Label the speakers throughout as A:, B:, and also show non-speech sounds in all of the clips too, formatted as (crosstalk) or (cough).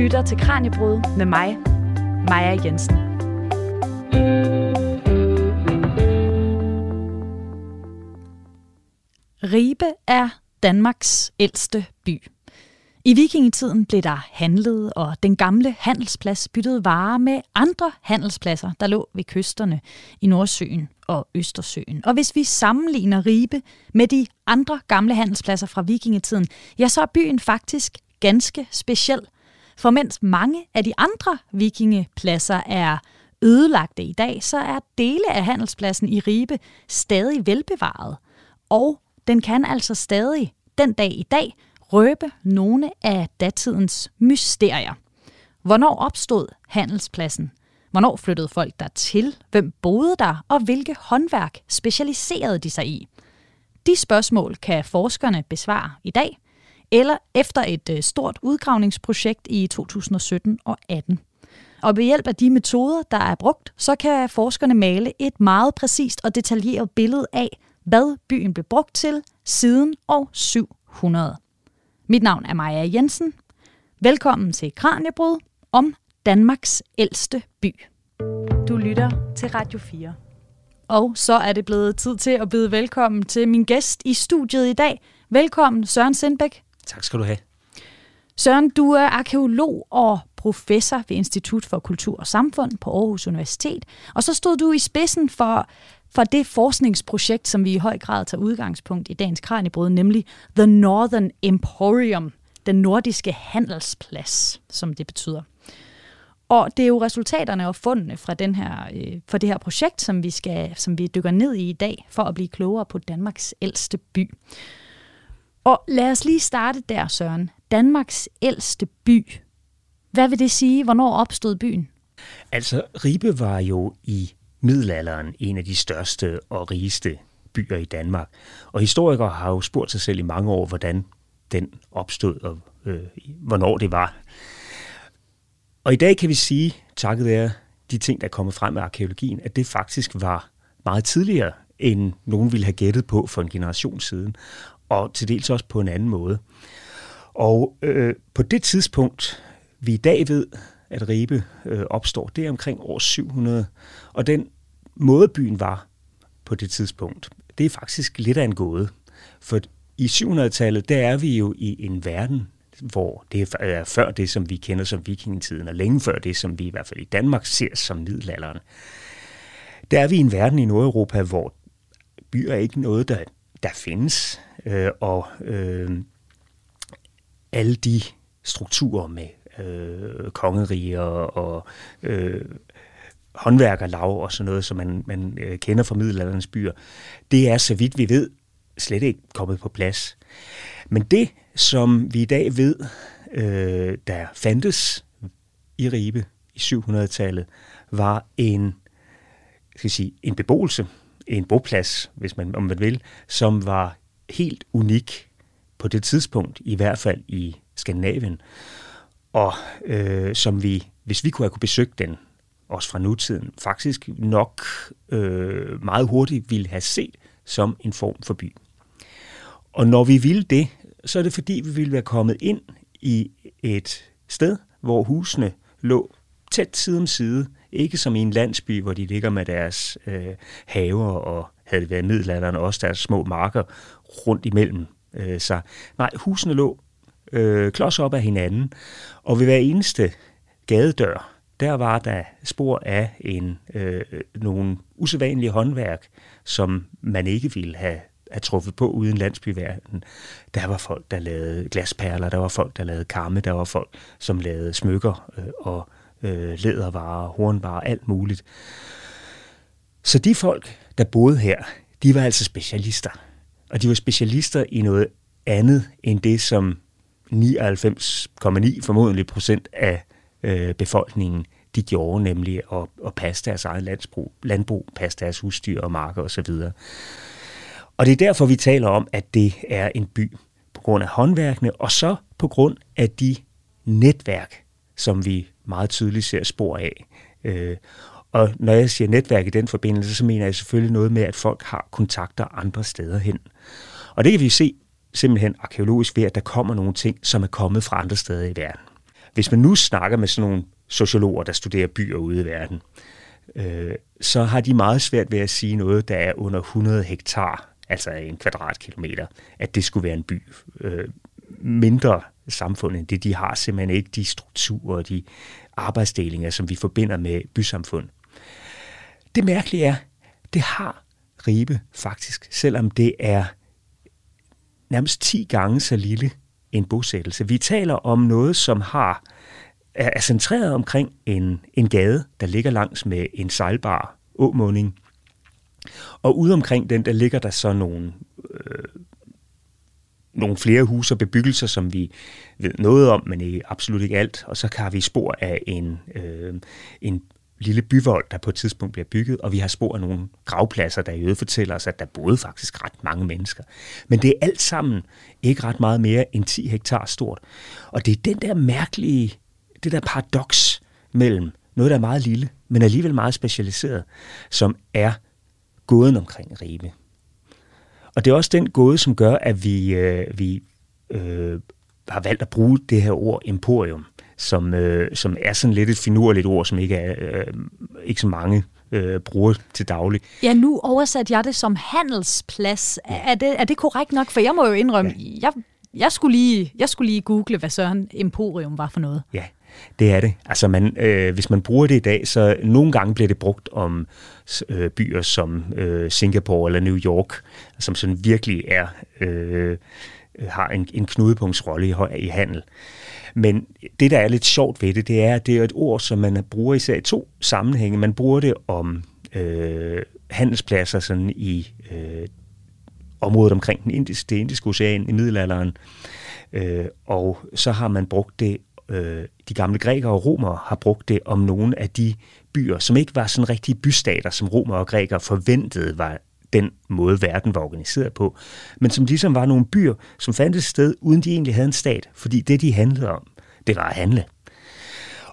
A: lytter til Kranjebrud med mig, Maja Jensen. Ribe er Danmarks ældste by. I vikingetiden blev der handlet, og den gamle handelsplads byttede varer med andre handelspladser, der lå ved kysterne i Nordsøen og Østersøen. Og hvis vi sammenligner Ribe med de andre gamle handelspladser fra vikingetiden, ja, så er byen faktisk ganske speciel. For mens mange af de andre vikingepladser er ødelagte i dag, så er dele af handelspladsen i Ribe stadig velbevaret. Og den kan altså stadig den dag i dag røbe nogle af datidens mysterier. Hvornår opstod handelspladsen? Hvornår flyttede folk der til? Hvem boede der? Og hvilke håndværk specialiserede de sig i? De spørgsmål kan forskerne besvare i dag, eller efter et øh, stort udgravningsprojekt i 2017 og 18. Og ved hjælp af de metoder, der er brugt, så kan forskerne male et meget præcist og detaljeret billede af, hvad byen blev brugt til siden år 700. Mit navn er Maja Jensen. Velkommen til Kranjebrud om Danmarks ældste by. Du lytter til Radio 4. Og så er det blevet tid til at byde velkommen til min gæst i studiet i dag. Velkommen, Søren Sindbæk.
B: Tak skal du have.
A: Søren, du er arkeolog og professor ved Institut for Kultur og Samfund på Aarhus Universitet. Og så stod du i spidsen for for det forskningsprojekt, som vi i høj grad tager udgangspunkt i dagens Kranjebrud, nemlig The Northern Emporium, den nordiske handelsplads, som det betyder. Og det er jo resultaterne og fundene fra, den her, øh, for det her projekt, som vi, skal, som vi dykker ned i i dag, for at blive klogere på Danmarks ældste by. Og lad os lige starte der, Søren. Danmarks ældste by. Hvad vil det sige? Hvornår opstod byen?
B: Altså, Ribe var jo i middelalderen en af de største og rigeste byer i Danmark. Og historikere har jo spurgt sig selv i mange år, hvordan den opstod og øh, hvornår det var. Og i dag kan vi sige, takket være de ting, der er kommet frem af arkeologien, at det faktisk var meget tidligere, end nogen ville have gættet på for en generation siden, og til dels også på en anden måde. Og øh, på det tidspunkt, vi i dag ved, at Ribe øh, opstår, det er omkring år 700. Og den måde byen var på det tidspunkt, det er faktisk lidt af en gåde. For i 700-tallet, der er vi jo i en verden, hvor det øh, er før det, som vi kender som vikingetiden, og længe før det, som vi i hvert fald i Danmark ser som middelalderen. Der er vi i en verden i Nordeuropa, hvor byer er ikke noget, der, der findes, øh, og øh, alle de strukturer med øh, kongeriger og øh, håndværkerlag og sådan noget, som man, man øh, kender fra middelalderens byer, det er, så vidt vi ved, slet ikke kommet på plads. Men det, som vi i dag ved, øh, der fandtes i Ribe i 700-tallet, var en, skal jeg sige, en beboelse, en boplads, hvis man, om man vil, som var helt unik på det tidspunkt, i hvert fald i Skandinavien og øh, som vi, hvis vi kunne have kunne besøgt den, også fra nutiden, faktisk nok øh, meget hurtigt ville have set som en form for by. Og når vi ville det, så er det fordi, vi ville være kommet ind i et sted, hvor husene lå tæt side om side, ikke som i en landsby, hvor de ligger med deres øh, haver og havde det været middelalderen også deres små marker rundt imellem øh, sig. Nej, husene lå øh, klods op af hinanden, og ved hver eneste gadedør, der var der spor af en øh, nogle usædvanlige håndværk, som man ikke ville have have truffet på uden landsbyverden. Der var folk, der lavede glasperler, der var folk, der lavede karme, der var folk, som lavede smykker øh, og øh, lædervarer, hornvarer, alt muligt. Så de folk, der boede her, de var altså specialister. Og de var specialister i noget andet end det, som 99,9 formodentlig procent af øh, befolkningen, de gjorde nemlig at, at passe deres eget landsbrug, landbrug, passe deres husdyr og marker osv. Og det er derfor, vi taler om, at det er en by på grund af håndværkene, og så på grund af de netværk, som vi meget tydeligt ser spor af. Øh, og når jeg siger netværk i den forbindelse, så mener jeg selvfølgelig noget med, at folk har kontakter andre steder hen. Og det kan vi se simpelthen arkeologisk ved, at der kommer nogle ting, som er kommet fra andre steder i verden. Hvis man nu snakker med sådan nogle sociologer, der studerer byer ude i verden, øh, så har de meget svært ved at sige noget, der er under 100 hektar, altså en kvadratkilometer, at det skulle være en by. Øh, mindre samfund end det, de har simpelthen ikke de strukturer og de arbejdsdelinger, som vi forbinder med bysamfund. Det mærkelige er, det har Ribe faktisk, selvom det er nærmest 10 gange så lille en bosættelse. Vi taler om noget, som har er centreret omkring en, en gade, der ligger langs med en sejlbar åmunding. Og ude omkring den, der ligger der så nogle, øh, nogle flere huse og bebyggelser, som vi ved noget om, men absolut ikke alt. Og så har vi spor af en, øh, en lille byvold, der på et tidspunkt bliver bygget, og vi har spor af nogle gravpladser, der i øvrigt fortæller os, at der boede faktisk ret mange mennesker. Men det er alt sammen ikke ret meget mere end 10 hektar stort. Og det er den der mærkelige, det der paradoks mellem noget, der er meget lille, men alligevel meget specialiseret, som er gåden omkring Ribe. Og det er også den gåde, som gør, at vi, øh, vi øh, har valgt at bruge det her ord emporium som, øh, som er sådan lidt et finurligt ord, som ikke er øh, ikke så mange øh, bruger til daglig.
A: Ja, nu oversat jeg det som handelsplads. Ja. Er, det, er det korrekt nok? For jeg må jo indrømme, ja. jeg, jeg, skulle lige, jeg skulle lige google, hvad Søren Emporium var for noget.
B: Ja, det er det. Altså man, øh, hvis man bruger det i dag, så nogle gange bliver det brugt om øh, byer som øh, Singapore eller New York, som sådan virkelig er øh, har en, en knudepunktsrolle i, i handel. Men det, der er lidt sjovt ved det, det er, at det er et ord, som man bruger især i to sammenhænge. Man bruger det om øh, handelspladser sådan i øh, området omkring den indiske, det indiske ocean i middelalderen. Øh, og så har man brugt det, øh, de gamle grækere og romere har brugt det om nogle af de byer, som ikke var sådan rigtige bystater, som romere og grækere forventede var den måde, verden var organiseret på, men som ligesom var nogle byer, som fandt et sted, uden de egentlig havde en stat, fordi det, de handlede om, det var at handle.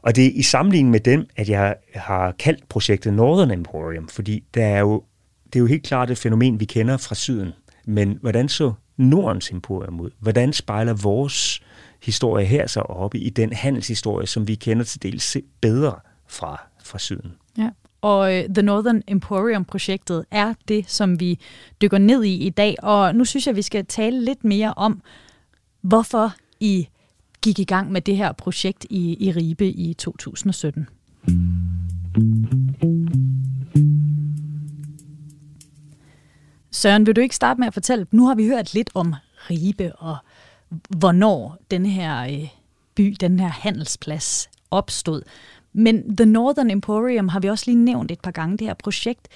B: Og det er i sammenligning med dem, at jeg har kaldt projektet Northern Emporium, fordi der er jo, det er jo helt klart et fænomen, vi kender fra syden. Men hvordan så Nordens Emporium ud? Hvordan spejler vores historie her så oppe i den handelshistorie, som vi kender til dels bedre fra, fra syden?
A: Og øh, The Northern Emporium-projektet er det, som vi dykker ned i i dag. Og nu synes jeg, vi skal tale lidt mere om, hvorfor I gik i gang med det her projekt i, i Ribe i 2017. Søren, vil du ikke starte med at fortælle? Nu har vi hørt lidt om Ribe og hvornår den her øh, by, den her handelsplads opstod. Men The Northern Emporium har vi også lige nævnt et par gange, det her projekt.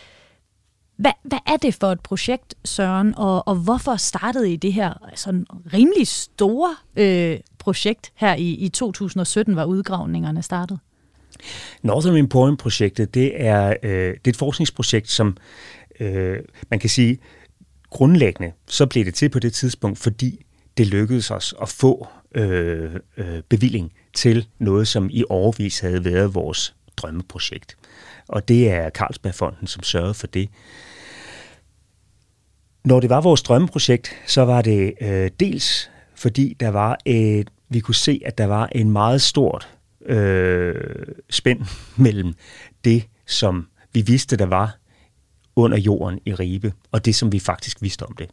A: Hvad, hvad er det for et projekt, Søren, og, og hvorfor startede I det her sådan rimelig store øh, projekt her i, i 2017, var udgravningerne startet?
B: Northern Emporium-projektet, det er, øh, det er et forskningsprojekt, som øh, man kan sige, grundlæggende, så blev det til på det tidspunkt, fordi det lykkedes os at få øh, øh, bevilling til noget, som i overvis havde været vores drømmeprojekt. Og det er Carlsbergfonden, som sørgede for det. Når det var vores drømmeprojekt, så var det øh, dels fordi der var et, vi kunne se, at der var en meget stort øh, spænd (laughs) mellem det, som vi vidste, der var under jorden i Ribe, og det, som vi faktisk vidste om det.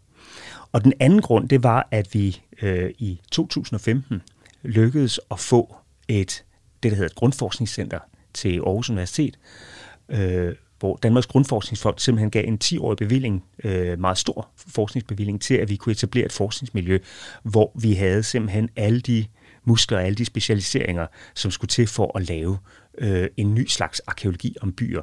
B: Og den anden grund, det var, at vi øh, i 2015 lykkedes at få et, det der hedder et grundforskningscenter til Aarhus Universitet, øh, hvor Danmarks Grundforskningsfond simpelthen gav en 10-årig bevilling, øh, meget stor forskningsbevilling, til at vi kunne etablere et forskningsmiljø, hvor vi havde simpelthen alle de muskler og alle de specialiseringer, som skulle til for at lave øh, en ny slags arkeologi om byer.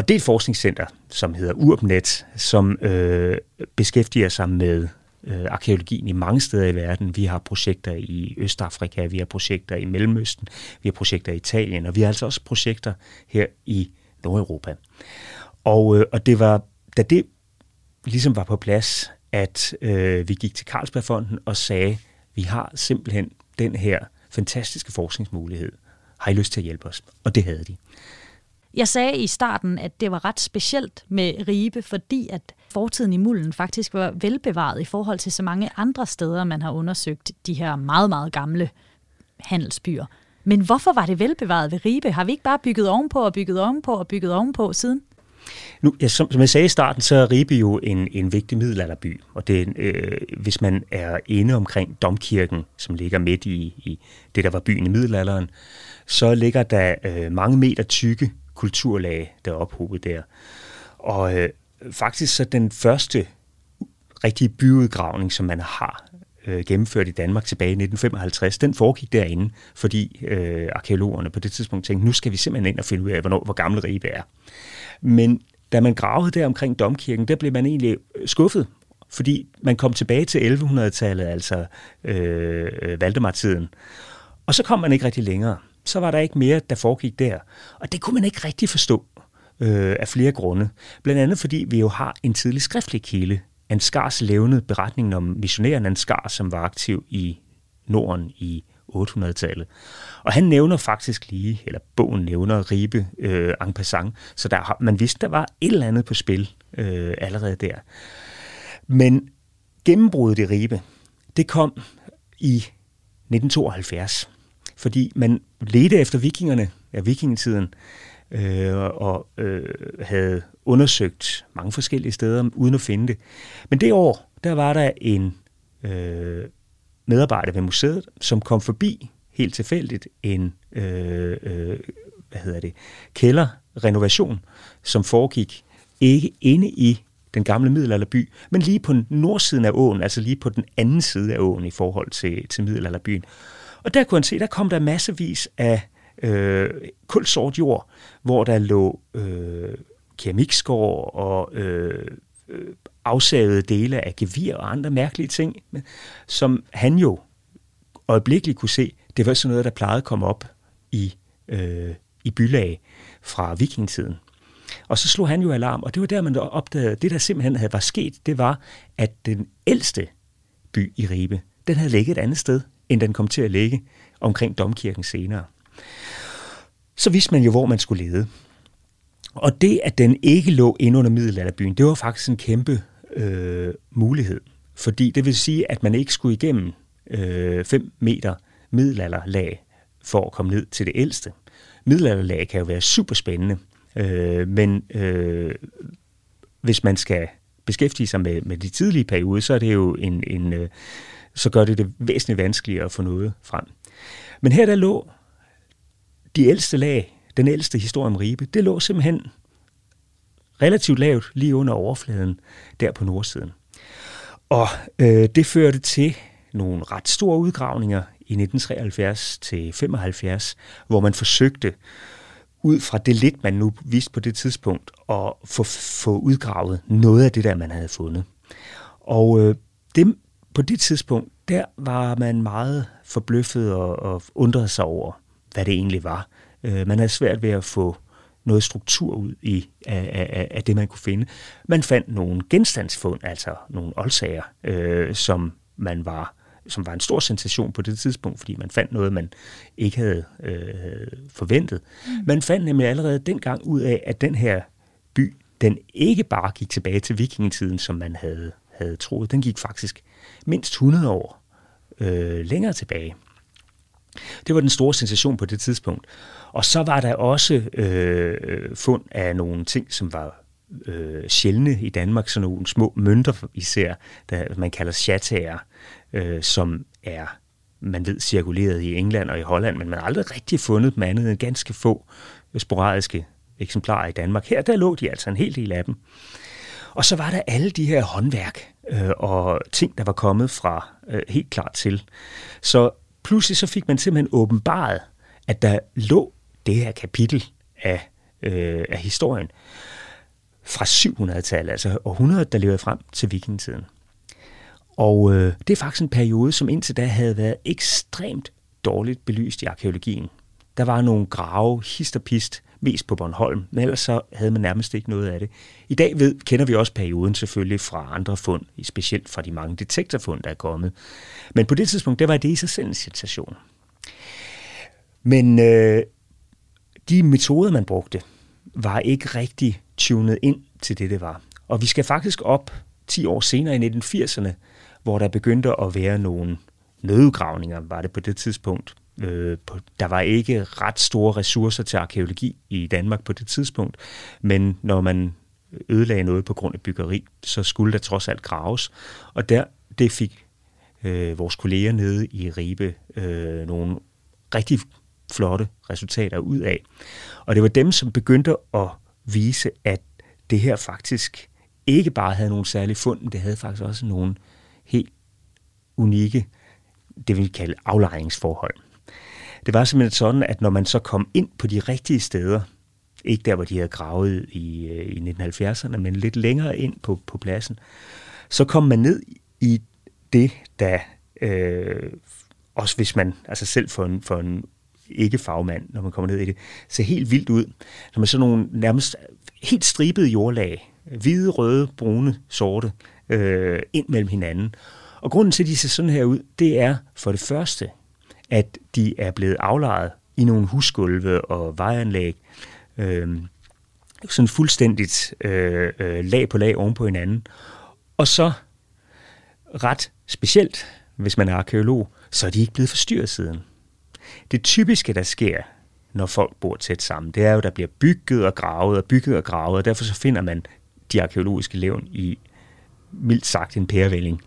B: Og det er et forskningscenter, som hedder URBNet, som øh, beskæftiger sig med øh, arkeologien i mange steder i verden. Vi har projekter i Østafrika, vi har projekter i Mellemøsten, vi har projekter i Italien, og vi har altså også projekter her i Nordeuropa. Og, øh, og det var, da det ligesom var på plads, at øh, vi gik til Carlsbergfonden og sagde, vi har simpelthen den her fantastiske forskningsmulighed. Har I lyst til at hjælpe os? Og det havde de.
A: Jeg sagde i starten, at det var ret specielt med Ribe, fordi at fortiden i mulden faktisk var velbevaret i forhold til så mange andre steder, man har undersøgt de her meget, meget gamle handelsbyer. Men hvorfor var det velbevaret ved Ribe? Har vi ikke bare bygget ovenpå og bygget ovenpå og bygget ovenpå siden?
B: Nu, ja, som, som jeg sagde i starten, så er Ribe jo en, en vigtig middelalderby, og det, øh, hvis man er inde omkring Domkirken, som ligger midt i, i det, der var byen i middelalderen, så ligger der øh, mange meter tykke kulturlag, der er ophobet der. Og øh, faktisk så den første rigtige byudgravning, som man har øh, gennemført i Danmark tilbage i 1955, den foregik derinde, fordi øh, arkeologerne på det tidspunkt tænkte, nu skal vi simpelthen ind og finde ud af, hvornår, hvor gammel Ribe er. Men da man gravede der omkring domkirken, der blev man egentlig øh, skuffet, fordi man kom tilbage til 1100-tallet, altså øh, øh, Valdemar-tiden. Og så kom man ikke rigtig længere. Så var der ikke mere, der foregik der. Og det kunne man ikke rigtig forstå øh, af flere grunde. Blandt andet fordi vi jo har en tidlig skriftlig kilde. Ansgars levende beretningen om missionæren Ansgar, som var aktiv i Norden i 800-tallet. Og han nævner faktisk lige, eller bogen nævner Ribe øh, en passant, så der, man vidste, der var et eller andet på spil øh, allerede der. Men gennembruddet i Ribe, det kom i 1972, fordi man ledte efter vikingerne, ja, vikingetiden, øh, og øh, havde undersøgt mange forskellige steder uden at finde det. Men det år, der var der en øh, medarbejder ved museet, som kom forbi helt tilfældigt en øh, øh, hvad hedder det, kælderrenovation, som foregik ikke inde i den gamle middelalderby, men lige på nordsiden af åen, altså lige på den anden side af åen i forhold til, til middelalderbyen. Og der kunne han se, der kom der massevis af øh, kulsort jord, hvor der lå øh, keramikskår og øh, øh, afsavede dele af gevir og andre mærkelige ting, som han jo øjeblikkeligt kunne se, det var sådan noget, der plejede at komme op i, øh, i bylag fra vikingetiden. Og så slog han jo alarm, og det var der, man opdagede, det der simpelthen havde var sket, det var, at den ældste by i Ribe, den havde ligget et andet sted, end den kom til at ligge omkring domkirken senere. Så vidste man jo, hvor man skulle lede. Og det, at den ikke lå ind under middelalderbyen, det var faktisk en kæmpe øh, mulighed. Fordi det vil sige, at man ikke skulle igennem 5 øh, meter middelalderlag for at komme ned til det ældste. Middelalderlag kan jo være super spændende, øh, men øh, hvis man skal beskæftige sig med, med de tidlige perioder, så er det jo en, en øh, så gør det det væsentligt vanskeligere at få noget frem. Men her der lå de ældste lag, den ældste historie om Ribe, det lå simpelthen relativt lavt lige under overfladen der på nordsiden. Og øh, det førte til nogle ret store udgravninger i 1973 til 75, hvor man forsøgte ud fra det lidt, man nu vidste på det tidspunkt, at få, få udgravet noget af det der, man havde fundet. Og øh, det, på det tidspunkt, der var man meget forbløffet og, og undrede sig over, hvad det egentlig var. Øh, man havde svært ved at få noget struktur ud i af, af, af det, man kunne finde. Man fandt nogle genstandsfund, altså nogle oldsager, øh, som man var som var en stor sensation på det tidspunkt, fordi man fandt noget, man ikke havde øh, forventet. Mm. Man fandt nemlig allerede dengang ud af, at den her by, den ikke bare gik tilbage til vikingetiden, som man havde, havde troet. Den gik faktisk mindst 100 år øh, længere tilbage. Det var den store sensation på det tidspunkt. Og så var der også øh, fund af nogle ting, som var øh, sjældne i Danmark, sådan nogle små mønter især, der man kalder chatager, øh, som er, man ved, cirkuleret i England og i Holland, men man har aldrig rigtig fundet dem andet end ganske få øh, sporadiske eksemplarer i Danmark. Her der lå de altså en hel del af dem. Og så var der alle de her håndværk øh, og ting, der var kommet fra øh, helt klart til. Så pludselig så fik man simpelthen åbenbaret, at der lå det her kapitel af, øh, af historien fra 700-tallet, altså århundredet, der levede frem til vikingetiden. Og øh, det er faktisk en periode, som indtil da havde været ekstremt dårligt belyst i arkeologien. Der var nogle grave, hist og pist, mest på Bornholm, men ellers så havde man nærmest ikke noget af det. I dag ved, kender vi også perioden selvfølgelig fra andre fund, specielt fra de mange detektorfund, der er kommet. Men på det tidspunkt, der var det i sig selv en sensation. Men øh, de metoder, man brugte, var ikke rigtig tunet ind til det, det var. Og vi skal faktisk op 10 år senere i 1980'erne, hvor der begyndte at være nogle nødgravninger, var det på det tidspunkt, Øh, på, der var ikke ret store ressourcer til arkeologi i Danmark på det tidspunkt, men når man ødelagde noget på grund af byggeri, så skulle der trods alt graves. Og der, det fik øh, vores kolleger nede i Ribe øh, nogle rigtig flotte resultater ud af. Og det var dem, som begyndte at vise, at det her faktisk ikke bare havde nogle særlige fund, men det havde faktisk også nogle helt unikke, det vi kalde aflejringsforhold. Det var simpelthen sådan, at når man så kom ind på de rigtige steder, ikke der, hvor de havde gravet i, øh, i 1970'erne, men lidt længere ind på, på pladsen, så kom man ned i det, der øh, også hvis man, altså selv for en, for en ikke-fagmand, når man kommer ned i det, ser helt vildt ud. Når man sådan nogle nærmest helt stribede jordlag, hvide, røde, brune, sorte, øh, ind mellem hinanden. Og grunden til, at de ser sådan her ud, det er for det første, at de er blevet aflejet i nogle husgulve og vejanlæg, øh, sådan fuldstændigt øh, øh, lag på lag oven på hinanden. Og så ret specielt, hvis man er arkeolog, så er de ikke blevet forstyrret siden. Det typiske, der sker, når folk bor tæt sammen, det er jo, der bliver bygget og gravet og bygget og gravet, og derfor så finder man de arkeologiske levn i mildt sagt en pærevælling.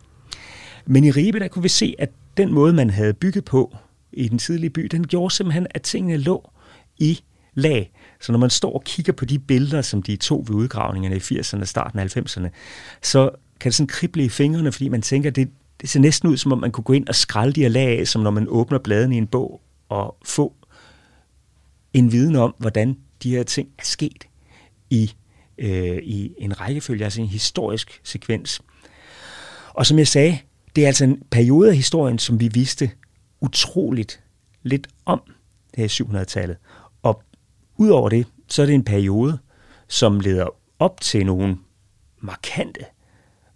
B: Men i Ribe, der kunne vi se, at den måde, man havde bygget på i den tidlige by, den gjorde simpelthen, at tingene lå i lag. Så når man står og kigger på de billeder, som de tog ved udgravningerne i 80'erne og starten af 90'erne, så kan det sådan krible i fingrene, fordi man tænker, det, det ser næsten ud, som om man kunne gå ind og skralde de her lag af, som når man åbner bladene i en bog, og få en viden om, hvordan de her ting er sket i, øh, i en rækkefølge, altså en historisk sekvens. Og som jeg sagde, det er altså en periode af historien, som vi vidste utroligt lidt om det her 700-tallet. Og udover det, så er det en periode, som leder op til nogle markante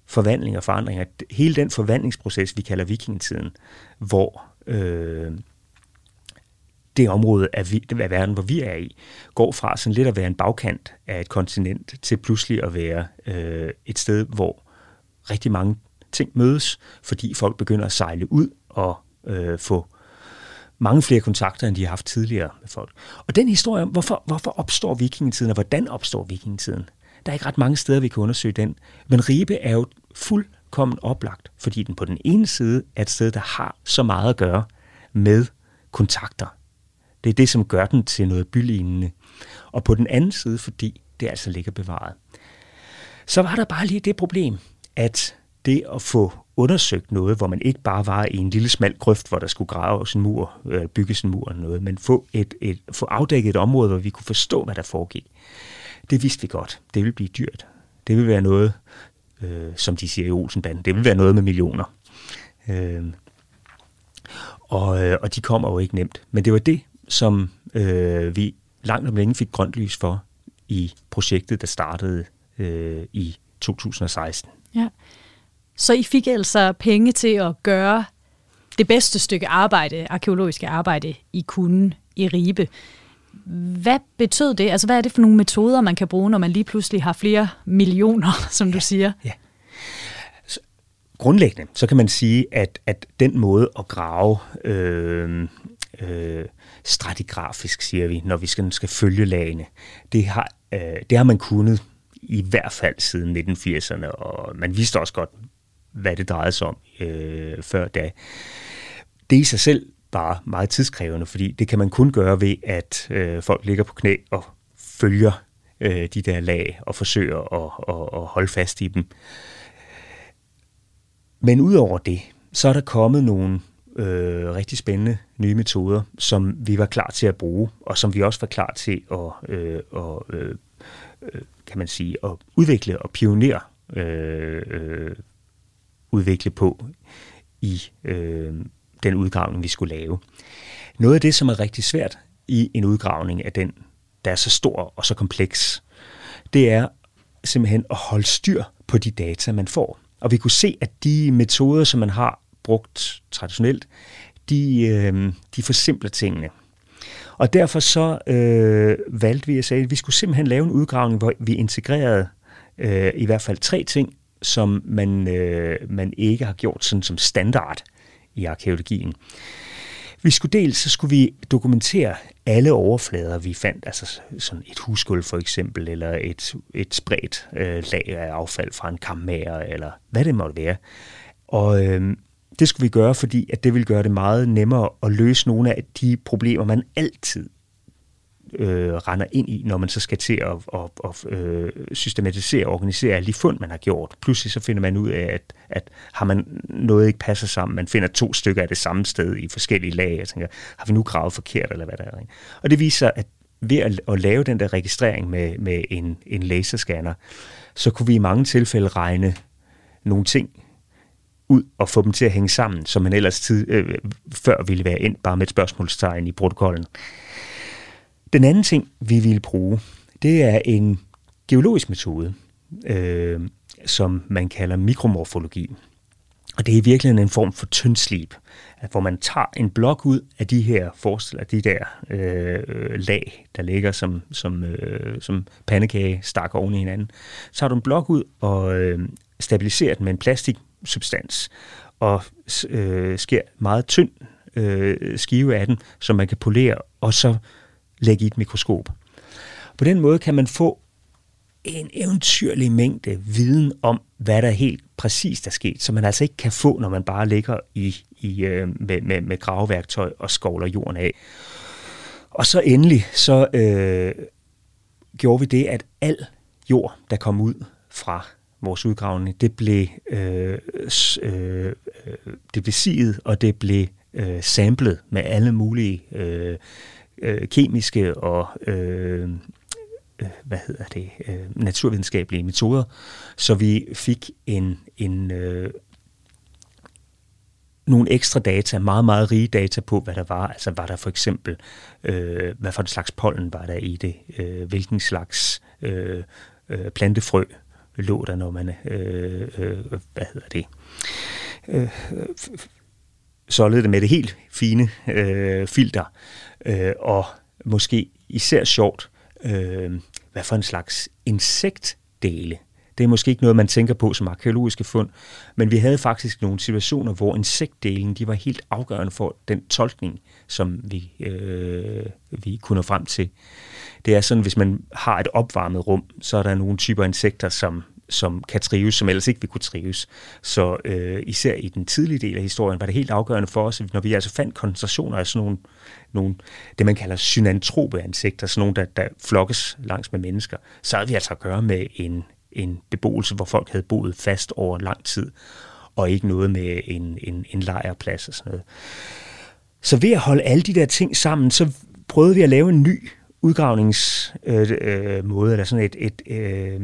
B: forvandlinger og forandringer. Hele den forvandlingsproces, vi kalder vikingetiden, hvor øh, det område af, vi, af verden, hvor vi er i, går fra sådan lidt at være en bagkant af et kontinent, til pludselig at være øh, et sted, hvor rigtig mange ting mødes, fordi folk begynder at sejle ud og øh, få mange flere kontakter, end de har haft tidligere med folk. Og den historie om, hvorfor, hvorfor opstår vikingetiden, og hvordan opstår vikingetiden, der er ikke ret mange steder, vi kan undersøge den. Men Ribe er jo fuldkommen oplagt, fordi den på den ene side er et sted, der har så meget at gøre med kontakter. Det er det, som gør den til noget bylignende. Og på den anden side, fordi det altså ligger bevaret. Så var der bare lige det problem, at det at få undersøgt noget, hvor man ikke bare var i en lille smal grøft, hvor der skulle graves en mur, øh, bygges en mur eller noget, men få, et, et, få afdækket et område, hvor vi kunne forstå, hvad der foregik. Det vidste vi godt. Det ville blive dyrt. Det ville være noget, øh, som de siger i Olsenbanden, det ville være noget med millioner. Øh, og, øh, og de kommer jo ikke nemt. Men det var det, som øh, vi langt om længe fik grønt lys for i projektet, der startede øh, i 2016.
A: Ja. Så I fik altså penge til at gøre det bedste stykke arbejde, arkeologiske arbejde, I kunne i Ribe. Hvad betød det? Altså, hvad er det for nogle metoder, man kan bruge, når man lige pludselig har flere millioner, (laughs) som du siger?
B: Ja. Så, grundlæggende, så kan man sige, at, at den måde at grave øh, øh, stratigrafisk, siger vi, når vi skal, skal følge lagene, det har, øh, det har man kunnet i hvert fald siden 1980'erne, og man vidste også godt, hvad det drejede sig om øh, før da. Det i sig selv bare meget tidskrævende, fordi det kan man kun gøre ved, at øh, folk ligger på knæ og følger øh, de der lag og forsøger at, at, at holde fast i dem. Men udover det, så er der kommet nogle øh, rigtig spændende nye metoder, som vi var klar til at bruge, og som vi også var klar til at, øh, og, øh, øh, kan man sige, at udvikle og pionere øh, øh, udvikle på i øh, den udgravning, vi skulle lave. Noget af det, som er rigtig svært i en udgravning af den, der er så stor og så kompleks, det er simpelthen at holde styr på de data, man får. Og vi kunne se, at de metoder, som man har brugt traditionelt, de, øh, de forsimpler tingene. Og derfor så øh, valgte vi at sige, at vi skulle simpelthen lave en udgravning, hvor vi integrerede øh, i hvert fald tre ting, som man, øh, man ikke har gjort sådan som standard i arkeologien. Vi skulle dels, så skulle vi dokumentere alle overflader, vi fandt, altså sådan et husgulv for eksempel, eller et, et spredt øh, lag af affald fra en kammer, eller hvad det måtte være. Og øh, det skulle vi gøre, fordi at det ville gøre det meget nemmere at løse nogle af de problemer, man altid øh, render ind i, når man så skal til at, at, at øh, systematisere og organisere alle de fund, man har gjort. Pludselig så finder man ud af, at, at har man noget ikke passer sammen, man finder to stykker af det samme sted i forskellige lag, og tænker, har vi nu gravet forkert, eller hvad der er. Ikke? Og det viser, at ved at, at lave den der registrering med, med en, en laserscanner, så kunne vi i mange tilfælde regne nogle ting ud og få dem til at hænge sammen, som man ellers tid, øh, før ville være ind bare med et spørgsmålstegn i protokollen. Den anden ting, vi ville bruge, det er en geologisk metode, øh, som man kalder mikromorfologi. Og det er i virkeligheden en form for tyndslip, hvor man tager en blok ud af de her forestiller, de der øh, lag, der ligger som, som, øh, som pandekage stak oven i hinanden. Så tager du en blok ud og øh, stabiliserer den med en plastiksubstans, og øh, sker meget tynd øh, skive af den, som man kan polere, og så lægge i et mikroskop. På den måde kan man få en eventyrlig mængde viden om, hvad der helt præcist er sket, som man altså ikke kan få, når man bare ligger i, i, øh, med, med, med graveværktøj og skovler jorden af. Og så endelig, så øh, gjorde vi det, at al jord, der kom ud fra vores udgravning, det blev, øh, øh, øh, det blev siget, og det blev øh, samlet med alle mulige øh, øh, kemiske og øh, øh, hvad hedder det, øh, naturvidenskabelige metoder, så vi fik en, en øh, nogle ekstra data, meget, meget rige data på, hvad der var. Altså var der for eksempel, øh, hvad for en slags pollen var der i det, øh, hvilken slags øh, øh, plantefrø lå der, når man, øh, øh, hvad hedder det, øh, øh solgte det med det helt fine øh, filter, øh, og måske især sjovt, øh, hvad for en slags insektdele. Det er måske ikke noget, man tænker på som arkeologiske fund, men vi havde faktisk nogle situationer, hvor insektdelen de var helt afgørende for den tolkning, som vi, øh, vi kunne nå frem til. Det er sådan, hvis man har et opvarmet rum, så er der nogle typer insekter, som som kan trives, som ellers ikke vil kunne trives. Så øh, især i den tidlige del af historien var det helt afgørende for os, når vi altså fandt koncentrationer af sådan nogle, nogle det man kalder synantrope insekter, sådan nogle, der, der flokkes langs med mennesker, så havde vi altså at gøre med en, en beboelse, hvor folk havde boet fast over lang tid, og ikke noget med en, en, en lejrplads og sådan noget. Så ved at holde alle de der ting sammen, så prøvede vi at lave en ny udgravningsmåde, øh, øh, eller sådan et, et øh,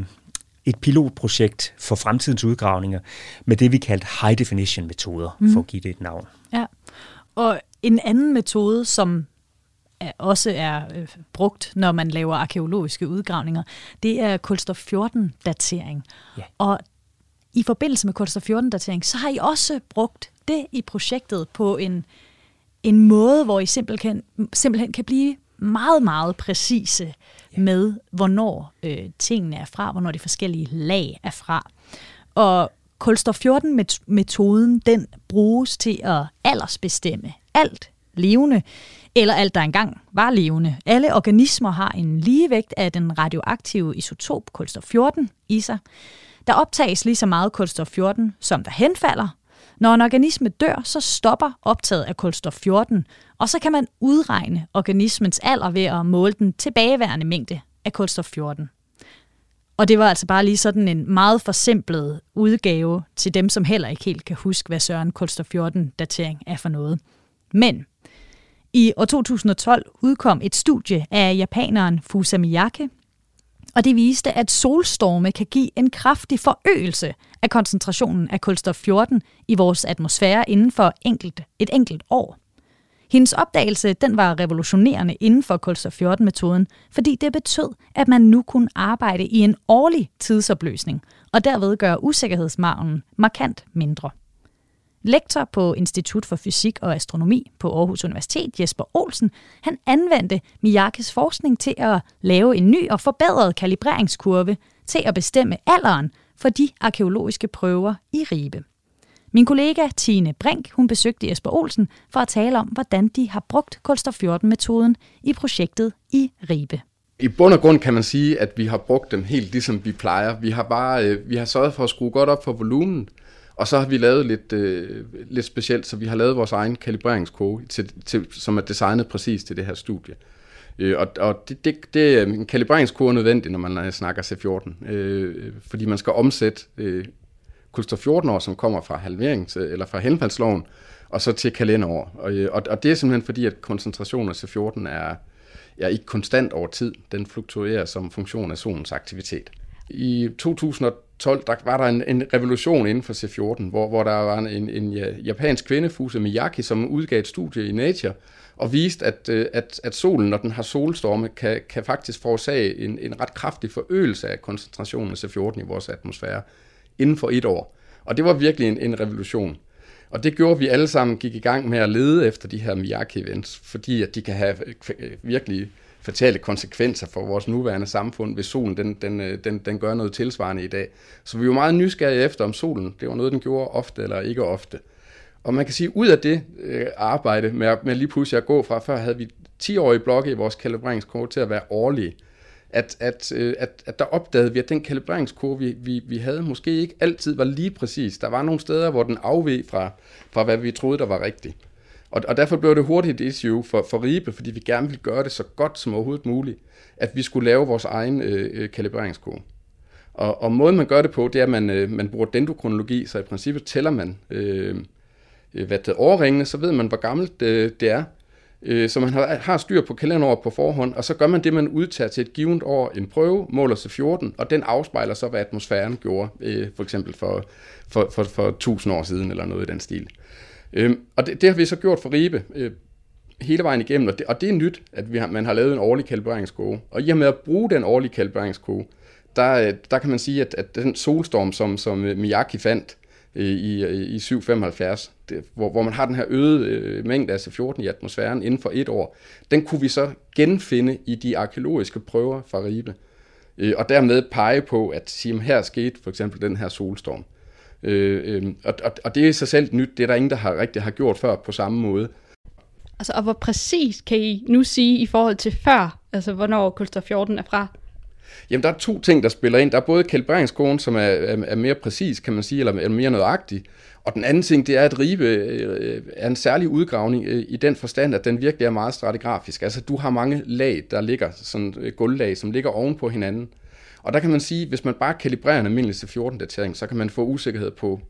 B: et pilotprojekt for fremtidens udgravninger med det, vi kaldte high definition metoder, mm. for at give det et navn.
A: Ja, og en anden metode, som også er øh, brugt, når man laver arkeologiske udgravninger, det er kulstof 14-datering. Ja. Og i forbindelse med kulstof 14-datering, så har I også brugt det i projektet på en, en måde, hvor I simpelthen, simpelthen kan blive meget, meget præcise ja. med, hvornår øh, tingene er fra, hvornår de forskellige lag er fra. Og kulstof 14-metoden, den bruges til at aldersbestemme alt levende, eller alt, der engang var levende. Alle organismer har en ligevægt af den radioaktive isotop kulstof 14 i sig. Der optages lige så meget kulstof 14, som der henfalder, når en organisme dør, så stopper optaget af kulstof 14, og så kan man udregne organismens alder ved at måle den tilbageværende mængde af kulstof 14. Og det var altså bare lige sådan en meget forsimplet udgave til dem, som heller ikke helt kan huske, hvad Søren kulstof 14-datering er for noget. Men i år 2012 udkom et studie af japaneren Fusamiyake, og det viste, at solstorme kan give en kraftig forøgelse af koncentrationen af kulstof 14 i vores atmosfære inden for enkelt, et enkelt år. Hendes opdagelse den var revolutionerende inden for kulstof 14-metoden, fordi det betød, at man nu kunne arbejde i en årlig tidsopløsning, og derved gøre usikkerhedsmargen markant mindre. Lektor på Institut for Fysik og Astronomi på Aarhus Universitet, Jesper Olsen, han anvendte Miyakes forskning til at lave en ny og forbedret kalibreringskurve til at bestemme alderen for de arkeologiske prøver i Ribe. Min kollega Tine Brink hun besøgte Jesper Olsen for at tale om, hvordan de har brugt kulstof 14-metoden i projektet i Ribe.
C: I bund og grund kan man sige, at vi har brugt dem helt ligesom vi plejer. Vi har bare øh, vi har sørget for at skrue godt op for volumen, og så har vi lavet lidt, øh, lidt specielt, så vi har lavet vores egen kalibreringskode, til, til, som er designet præcis til det her studie. Øh, og og det, det, det, en kalibreringskode er nødvendig, når man øh, snakker C14, øh, fordi man skal omsætte øh, kulstof 14 år, som kommer fra halverings- eller fra henfaldsloven, og så til kalenderår. Og, øh, og, og det er simpelthen fordi, at koncentrationen af C14 er, er ikke konstant over tid. Den fluktuerer som funktion af solens aktivitet. I 2000 12, der var der en, en revolution inden for C14, hvor, hvor der var en, en japansk kvinde, Fuse Miyaki, som udgav et studie i Nature, og viste, at, øh, at, at solen, når den har solstorme, kan, kan faktisk forårsage en, en ret kraftig forøgelse af koncentrationen af C14 i vores atmosfære inden for et år. Og det var virkelig en, en revolution. Og det gjorde, at vi alle sammen gik i gang med at lede efter de her Miyake-events, fordi at de kan have øh, virkelig fatale konsekvenser for vores nuværende samfund, hvis solen den, den, øh, den, den gør noget tilsvarende i dag. Så vi var meget nysgerrige efter, om solen det var noget, den gjorde ofte eller ikke ofte. Og man kan sige, ud af det øh, arbejde med, med lige pludselig at gå fra, før havde vi 10-årige blokke i vores kalibreringskort til at være årlige, at, at, øh, at, at der opdagede vi, at den kalibreringskurve, vi, vi, vi havde, måske ikke altid var lige præcis. Der var nogle steder, hvor den afveg fra, fra hvad vi troede, der var rigtigt. Og, og derfor blev det hurtigt et issue for, for Ribe, fordi vi gerne ville gøre det så godt som overhovedet muligt, at vi skulle lave vores egen øh, øh kalibreringskurve. Og, og måden man gør det på, det er, at man, øh, man bruger dendrokronologi, så i princippet tæller man øh, øh hvad det overringene, så ved man, hvor gammelt øh, det er. Øh, så man har, har styr på kalenderåret på forhånd, og så gør man det, man udtager til et givet år en prøve, måler sig 14, og den afspejler så, hvad atmosfæren gjorde, øh, for eksempel for, for, for, for 1000 år siden, eller noget i den stil. Øh, Øhm, og det, det har vi så gjort for Ribe, øh, hele vejen igennem, og det, og det er nyt, at vi har, man har lavet en årlig kalibreringskurve. Og i og med at bruge den årlige kalibreringskurve, der, øh, der kan man sige, at, at den solstorm, som, som øh, Miyaki fandt, øh, i, i 775, det, hvor, hvor man har den her øgede øh, mængde altså af C14 i atmosfæren inden for et år, den kunne vi så genfinde i de arkeologiske prøver fra Ribe. Øh, og dermed pege på, at sige, her skete for eksempel den her solstorm. Øh, øh, og, og, og det er i sig selv nyt, det er der ingen, der har rigtig har gjort før på samme måde.
D: Altså, og hvor præcis kan I nu sige i forhold til før, altså hvornår kulstof 14 er fra?
C: Jamen, der er to ting, der spiller ind. Der er både kalibreringskurven, som er, er, er mere præcis, kan man sige, eller er mere nøjagtig. Og den anden ting, det er, at Ribe øh, er en særlig udgravning øh, i den forstand, at den virkelig er meget stratigrafisk. Altså, du har mange lag, der ligger, sådan et gulvlag, som ligger oven på hinanden. Og der kan man sige, hvis man bare kalibrerer en almindelig C14-datering, så kan man få usikkerhed på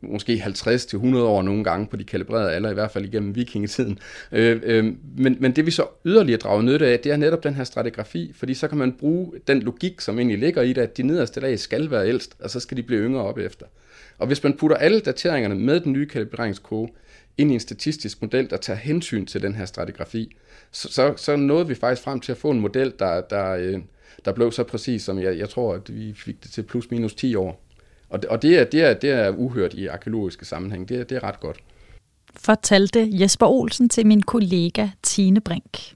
C: måske 50-100 år nogle gange på de kalibrerede alder, i hvert fald igennem vikingetiden. Øh, øh, men, men det vi så yderligere drager nytte af, det er netop den her stratigrafi, fordi så kan man bruge den logik, som egentlig ligger i det, at de nederste lag skal være ældst, og så skal de blive yngre op efter. Og hvis man putter alle dateringerne med den nye kalibreringskode ind i en statistisk model, der tager hensyn til den her stratigrafi, så, så, så nåede vi faktisk frem til at få en model, der, der, øh, der blev så præcis, som jeg, jeg tror, at vi fik det til plus minus 10 år. Og, og det, er, det, er, det er uhørt i arkeologiske sammenhæng. Det, er, det er ret godt.
A: Fortalte Jesper Olsen til min kollega Tine Brink.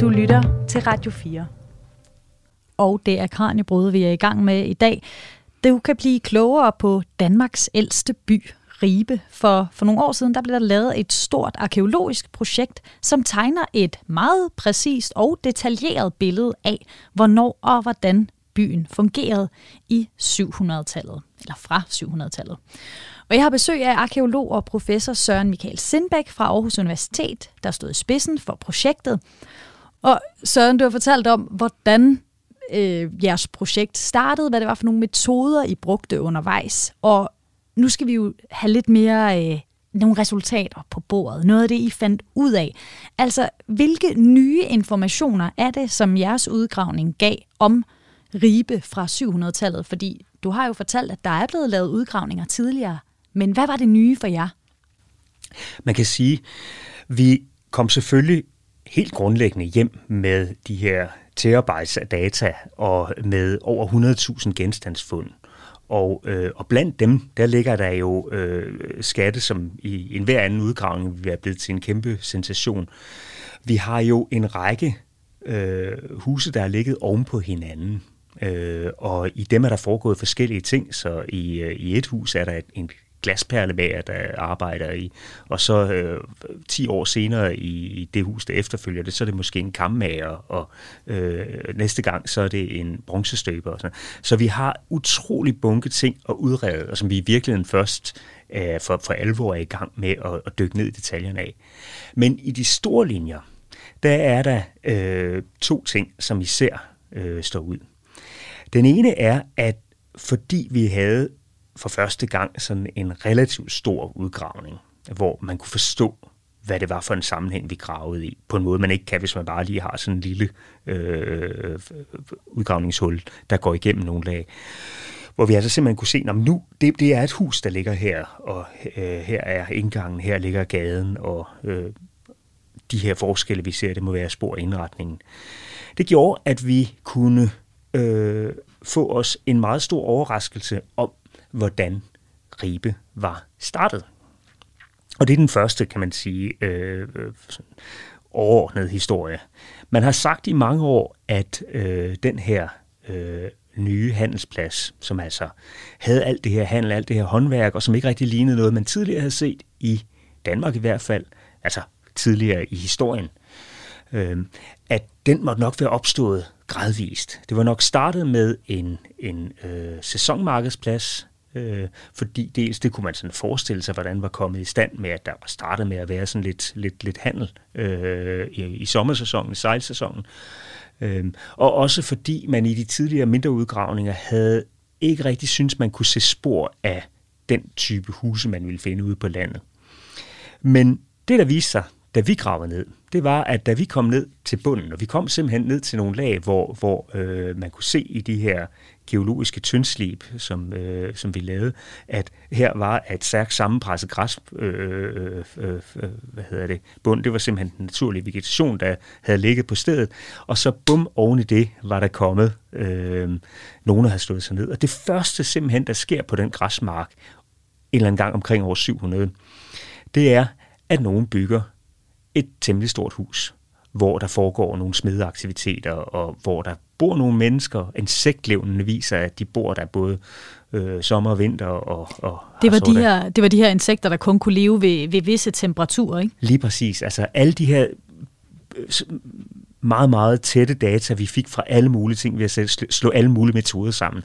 A: Du lytter til Radio 4. Og det er Kranjebrud, vi er i gang med i dag. Du kan blive klogere på Danmarks ældste by, Ribe. For, for nogle år siden der blev der lavet et stort arkeologisk projekt, som tegner et meget præcist og detaljeret billede af, hvornår og hvordan byen fungerede i 700-tallet, eller fra 700-tallet. Og jeg har besøg af arkeolog og professor Søren Michael Sindbæk fra Aarhus Universitet, der stod i spidsen for projektet. Og Søren, du har fortalt om, hvordan øh, jeres projekt startede, hvad det var for nogle metoder, I brugte undervejs. Og nu skal vi jo have lidt mere øh, nogle resultater på bordet. Noget af det, I fandt ud af. Altså, hvilke nye informationer er det, som jeres udgravning gav om Ribe fra 700-tallet? Fordi du har jo fortalt, at der er blevet lavet udgravninger tidligere. Men hvad var det nye for jer?
B: Man kan sige, vi kom selvfølgelig helt grundlæggende hjem med de her terabytes af data og med over 100.000 genstandsfund. Og, øh, og blandt dem, der ligger der jo øh, skatte, som i enhver anden udgravning vil være blevet til en kæmpe sensation. Vi har jo en række øh, huse, der er ligget oven på hinanden. Øh, og i dem er der foregået forskellige ting, så i, øh, i et hus er der et, en glasperlemager, der øh, arbejder i. Og så øh, 10 år senere i, i det hus, der efterfølger det, så er det måske en kammager, og øh, næste gang, så er det en bronzestøber. Og sådan. Så vi har utrolig bunke ting at udrede, og som vi i virkeligheden først øh, for, for alvor er i gang med at, at dykke ned i detaljerne af. Men i de store linjer, der er der øh, to ting, som især øh, står ud. Den ene er, at fordi vi havde for første gang sådan en relativt stor udgravning, hvor man kunne forstå, hvad det var for en sammenhæng, vi gravede i, på en måde, man ikke kan, hvis man bare lige har sådan en lille øh, udgravningshul, der går igennem nogle lag. Hvor vi altså simpelthen kunne se, at nu, det, det er et hus, der ligger her, og øh, her er indgangen, her ligger gaden, og øh, de her forskelle, vi ser, det må være spor indretningen. Det gjorde, at vi kunne øh, få os en meget stor overraskelse om, hvordan Ribe var startet. Og det er den første, kan man sige, øh, øh overordnet historie. Man har sagt i mange år, at øh, den her øh, nye handelsplads, som altså havde alt det her handel, alt det her håndværk, og som ikke rigtig lignede noget, man tidligere havde set i Danmark i hvert fald, altså tidligere i historien, øh, at den måtte nok være opstået gradvist. Det var nok startet med en, en øh, sæsonmarkedsplads, øh, fordi dels det kunne man sådan forestille sig, hvordan var kommet i stand med, at der var startet med at være sådan lidt, lidt, lidt handel øh, i, i sommersæsonen, i sejlsæsonen. Øh, og også fordi man i de tidligere mindre udgravninger havde ikke rigtig synes man kunne se spor af den type huse, man ville finde ude på landet. Men det, der viste sig, da vi gravede ned, det var, at da vi kom ned til bunden, og vi kom simpelthen ned til nogle lag, hvor, hvor øh, man kunne se i de her geologiske tyndslib, som, øh, som vi lavede, at her var et stærkt sammenpresset græs, øh, øh, øh, øh, hvad hedder det, bund. Det var simpelthen den naturlige vegetation, der havde ligget på stedet. Og så bum, oven i det var der kommet øh, nogen, der havde slået sig ned. Og det første simpelthen, der sker på den græsmark, en eller anden gang omkring år 700, det er, at nogen bygger et temmelig stort hus, hvor der foregår nogle smedeaktiviteter, og hvor der bor nogle mennesker. Insektlevnene viser, at de bor der både øh, sommer og vinter. Og, og
A: det, var de her, det var de her insekter, der kun kunne leve ved, ved visse temperaturer, ikke?
B: Lige præcis. Altså alle de her øh, meget, meget tætte data, vi fik fra alle mulige ting ved at slå alle mulige metoder sammen,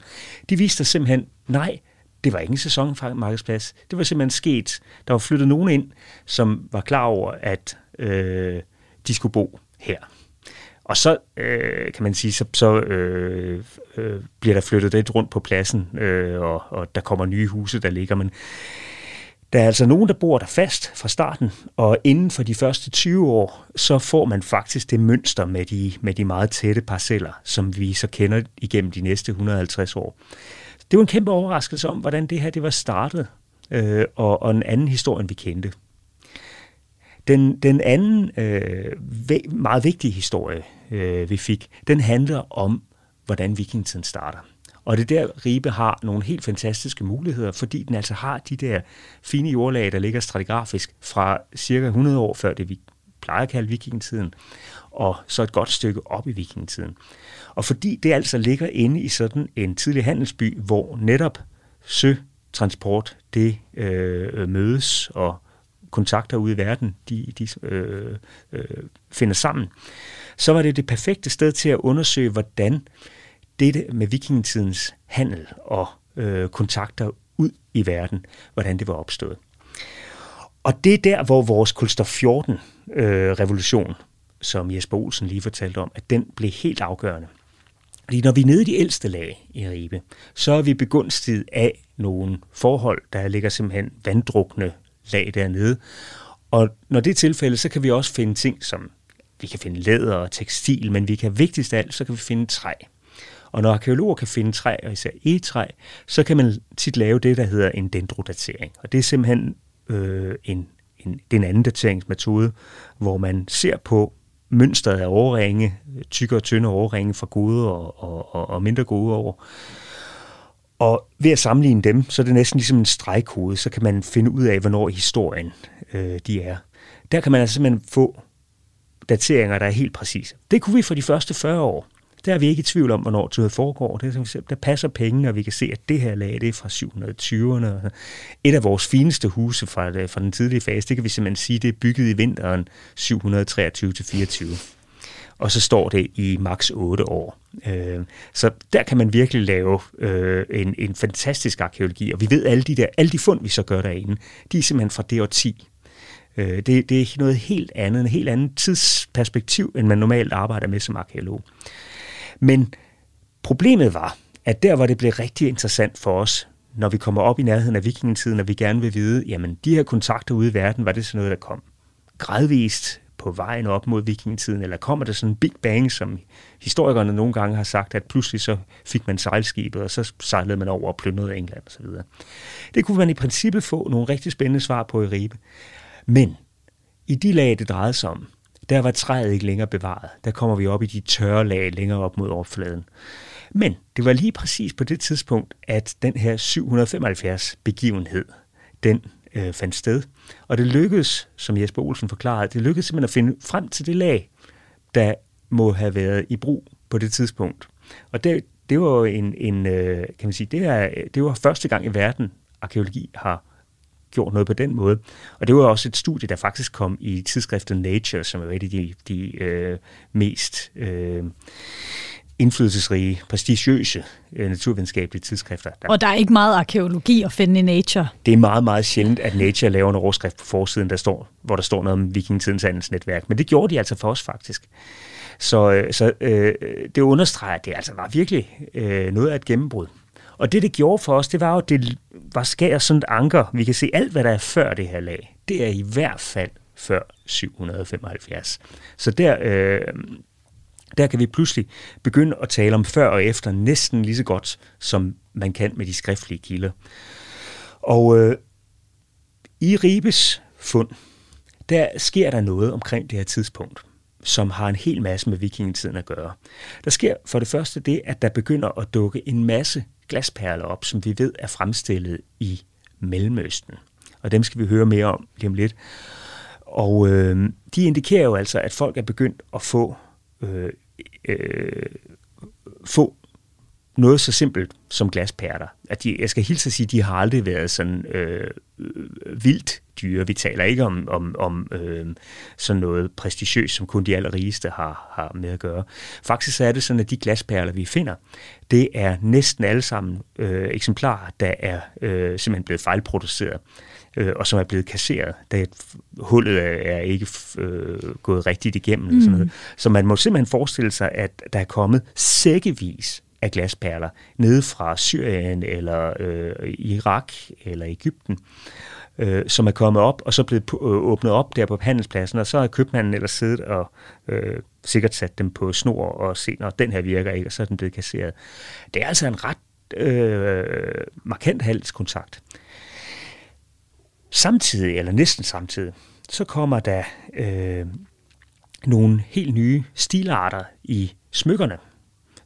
B: de viste os simpelthen, nej, det var ikke en sæsonmarkedsplads. Det var simpelthen sket. Der var flyttet nogen ind, som var klar over, at øh, de skulle bo her. Og så øh, kan man sige, så, så øh, øh, bliver der flyttet lidt rundt på pladsen, øh, og, og der kommer nye huse, der ligger. Men der er altså nogen, der bor der fast fra starten, og inden for de første 20 år, så får man faktisk det mønster med de, med de meget tætte parceller, som vi så kender igennem de næste 150 år. Det var en kæmpe overraskelse om, hvordan det her det var startet, øh, og, og en anden historie, end vi kendte. Den, den anden øh, meget vigtige historie, øh, vi fik, den handler om, hvordan vikingetiden starter. Og det der, Ribe har nogle helt fantastiske muligheder, fordi den altså har de der fine jordlag, der ligger stratigrafisk fra cirka 100 år før det, vi plejer at kalde vikingetiden, og så et godt stykke op i vikingetiden. Og fordi det altså ligger inde i sådan en tidlig handelsby, hvor netop søtransport, det øh, mødes, og kontakter ude i verden, de, de øh, øh, finder sammen, så var det det perfekte sted til at undersøge, hvordan dette med vikingetidens handel og øh, kontakter ud i verden, hvordan det var opstået. Og det er der, hvor vores kulstof 14 øh, revolution, som Jesper Olsen lige fortalte om, at den blev helt afgørende. Fordi når vi er nede i de ældste lag i Ribe, så er vi begunstiget af nogle forhold, der ligger simpelthen vanddrukne lag dernede. Og når det er tilfældet, så kan vi også finde ting som, vi kan finde læder og tekstil, men vi kan vigtigst af alt, så kan vi finde træ. Og når arkeologer kan finde træ, og især egetræ, så kan man tit lave det, der hedder en dendrodatering. Og det er simpelthen øh, en, en, det er en anden dateringsmetode, hvor man ser på mønstret af overringe, tykke og tynde overringe fra gode og, og, og, og mindre gode år. Og ved at sammenligne dem, så er det næsten ligesom en stregkode, så kan man finde ud af, hvornår i historien øh, de er. Der kan man altså simpelthen få dateringer, der er helt præcise. Det kunne vi for de første 40 år. Der er vi ikke i tvivl om, hvornår det foregår. Det, der passer pengene, og vi kan se, at det her lag det er fra 720'erne. Et af vores fineste huse fra, øh, fra den tidlige fase, det kan vi simpelthen sige, det er bygget i vinteren 723-24 og så står det i maks 8 år. Øh, så der kan man virkelig lave øh, en, en fantastisk arkeologi, og vi ved alle de der, alle de fund, vi så gør derinde, de er simpelthen fra det år 10. Øh, det, det er noget helt andet, en helt anden tidsperspektiv, end man normalt arbejder med som arkeolog. Men problemet var, at der hvor det blev rigtig interessant for os, når vi kommer op i nærheden af vikingetiden, og vi gerne vil vide, jamen de her kontakter ude i verden, var det sådan noget, der kom gradvist på vejen op mod vikingetiden, eller kommer der sådan en big bang, som historikerne nogle gange har sagt, at pludselig så fik man sejlskibet, og så sejlede man over og plyndrede England osv. Det kunne man i princippet få nogle rigtig spændende svar på i Ribe. Men i de lag, det drejede sig om, der var træet ikke længere bevaret. Der kommer vi op i de tørre lag længere op mod overfladen. Men det var lige præcis på det tidspunkt, at den her 775 begivenhed, den øh, fandt sted. Og det lykkedes, som Jesper Olsen forklarede, det lykkedes simpelthen at finde frem til det lag, der må have været i brug på det tidspunkt. Og det, det var en, en øh, kan man sige, det, er, det var første gang i verden, arkeologi har gjort noget på den måde. Og det var også et studie, der faktisk kom i tidsskriftet Nature, som er et af de, de øh, mest øh, indflydelsesrige, prestigiøse øh, naturvidenskabelige tidsskrifter.
A: Der, og der er ikke meget arkeologi at finde i Nature.
B: Det er meget, meget sjældent, at Nature laver en overskrift på forsiden, der står, hvor der står noget om vikingetidens handelsnetværk. Men det gjorde de altså for os faktisk. Så, øh, så øh, det understreger, at det altså var virkelig øh, noget af et gennembrud. Og det, det gjorde for os, det var jo, at det var skær sådan et anker. Vi kan se alt, hvad der er før det her lag. Det er i hvert fald før 775. Så der, øh, der kan vi pludselig begynde at tale om før og efter næsten lige så godt, som man kan med de skriftlige kilder. Og øh, i Ribes fund, der sker der noget omkring det her tidspunkt, som har en hel masse med vikingetiden at gøre. Der sker for det første det, at der begynder at dukke en masse glasperler op, som vi ved er fremstillet i Mellemøsten. Og dem skal vi høre mere om lige om lidt. Og øh, de indikerer jo altså, at folk er begyndt at få øh, øh, få noget så simpelt som glaspærter. At de, jeg skal hilse at sige, at de har aldrig været sådan øh, øh, vildt dyre. Vi taler ikke om, om, om øh, sådan noget prestigiøst, som kun de allerrigeste har, har med at gøre. Faktisk er det sådan, at de glasperler, vi finder, det er næsten alle sammen øh, eksemplarer, der er øh, simpelthen blevet fejlproduceret øh, og som er blevet kasseret, da hullet er ikke øh, gået rigtigt igennem. Mm. Sådan noget. Så man må simpelthen forestille sig, at der er kommet sækkevis af glasperler nede fra Syrien eller øh, Irak eller Ægypten, øh, som er kommet op og så blevet øh, åbnet op der på handelspladsen, og så har købmanden ellers siddet og øh, sikkert sat dem på snor og set, når den her virker ikke, og så er den blevet kasseret. Det er altså en ret øh, markant handelskontakt. Samtidig, eller næsten samtidig, så kommer der øh, nogle helt nye stilarter i smykkerne,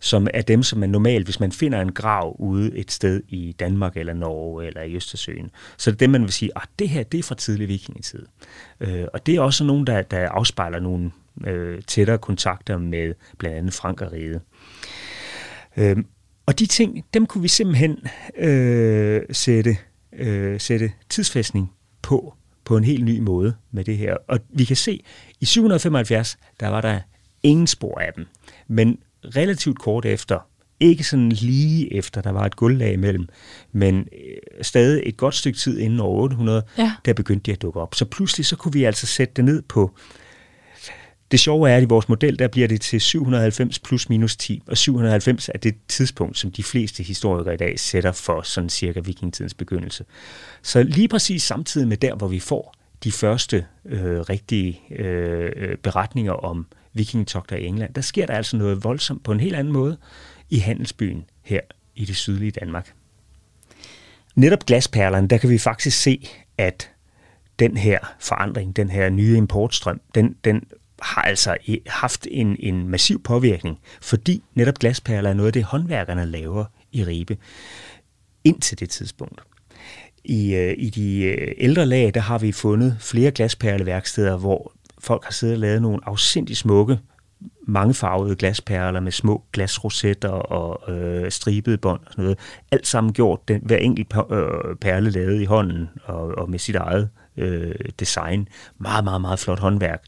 B: som er dem, som man normalt, hvis man finder en grav ude et sted i Danmark eller Norge eller i Østersøen, så det er dem, man vil sige, at ah, det her det er fra tidlig vikingetid. Øh, og det er også nogen, der, der afspejler nogle øh, tættere kontakter med blandt andet Frankeriget. Øh, og de ting, dem kunne vi simpelthen øh, sætte, øh, sætte tidsfæstning på, på en helt ny måde med det her. Og vi kan se, i 775, der var der ingen spor af dem. Men relativt kort efter, ikke sådan lige efter, der var et guldlag imellem, men øh, stadig et godt stykke tid inden år 800, ja. der begyndte de at dukke op. Så pludselig så kunne vi altså sætte det ned på det sjove er, at i vores model, der bliver det til 790 plus minus 10, og 790 er det tidspunkt, som de fleste historikere i dag sætter for sådan cirka vikingetidens begyndelse. Så lige præcis samtidig med der, hvor vi får de første øh, rigtige øh, beretninger om vikingetogter i England, der sker der altså noget voldsomt på en helt anden måde i handelsbyen her i det sydlige Danmark. Netop glasperlerne, der kan vi faktisk se, at den her forandring, den her nye importstrøm, den, den har altså haft en, en massiv påvirkning, fordi netop glasperler er noget af det, håndværkerne laver i Ribe indtil det tidspunkt. I, øh, I de øh, ældre lag, der har vi fundet flere glasperleværksteder, hvor folk har siddet og lavet nogle afsindig smukke, mange farvede glasperler med små glasrosetter og øh, stribede bånd og sådan noget. Alt sammen gjort, den, hver enkelt øh, perle lavet i hånden og, og med sit eget øh, design. Meget, meget, meget flot håndværk.